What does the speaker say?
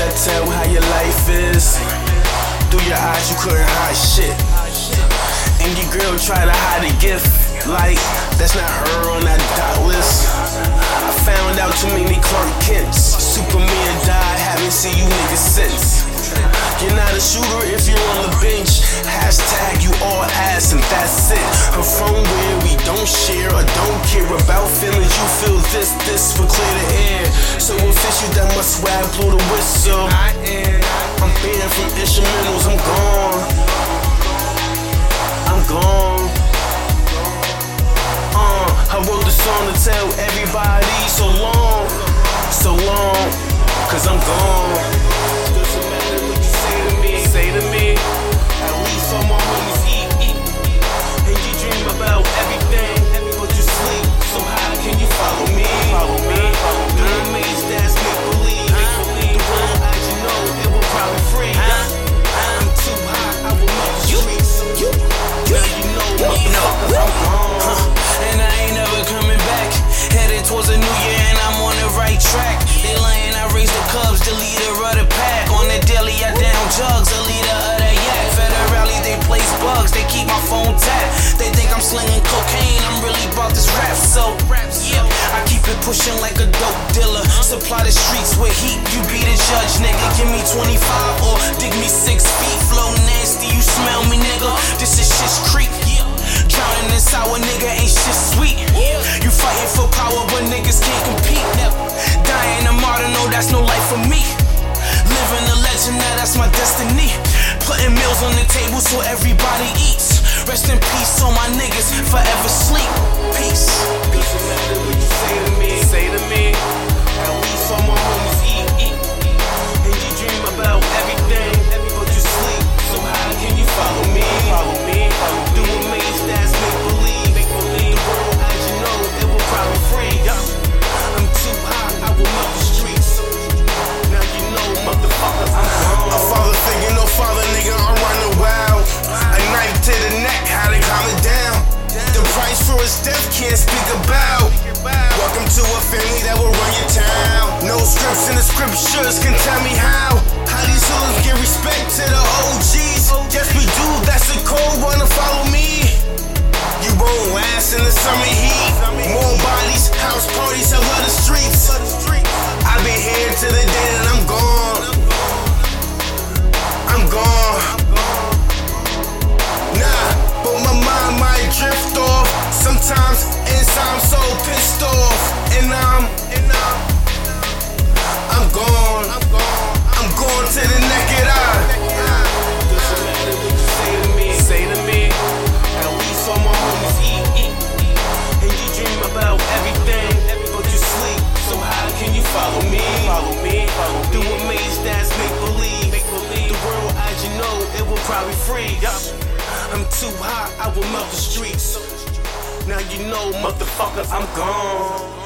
that tell how your life is. Through your eyes, you couldn't hide shit. And your girl try to hide a gift. Like, that's not her on that dot list. I found out too many Clark Kents. Superman died, haven't seen you niggas since. You're not a shooter if you're on the bench. Hashtag you all ass and that's it. Her phone from where we don't share or don't care about feelings. You feel this, this for clear swag blew the whistle. I am. I'm banned from instrumentals. I'm gone. I'm gone. Uh, I wrote the song to tell everybody so long, so long, cause I'm gone. Jugs, the leader of the yak. Federally, they place bugs, they keep my phone tapped. They think I'm slinging cocaine, I'm really about this rap. So, yeah, I keep it pushing like a dope dealer. Supply the streets with heat, you be the judge, nigga. Give me 25 or dig me six feet. Flow nasty, you smell me, nigga. This is shit's creep. Drowning in sour, nigga, ain't shit sweet. You fighting for power, but niggas can't compete. Dying a martyr, no, that's no life for me. That's my destiny. Putting meals on the table so everybody eats. Rest in peace, so my niggas forever sleep. Peace. Scriptures can tell me how. How these hoods give respect to the OGs. Yes, we do, that's a code, to follow me. You won't last in the summer heat. More bodies, house parties, I love the streets. I've been here to the day that I'm gone. I'm too hot, I will melt the streets. Now you know, motherfucker, I'm gone.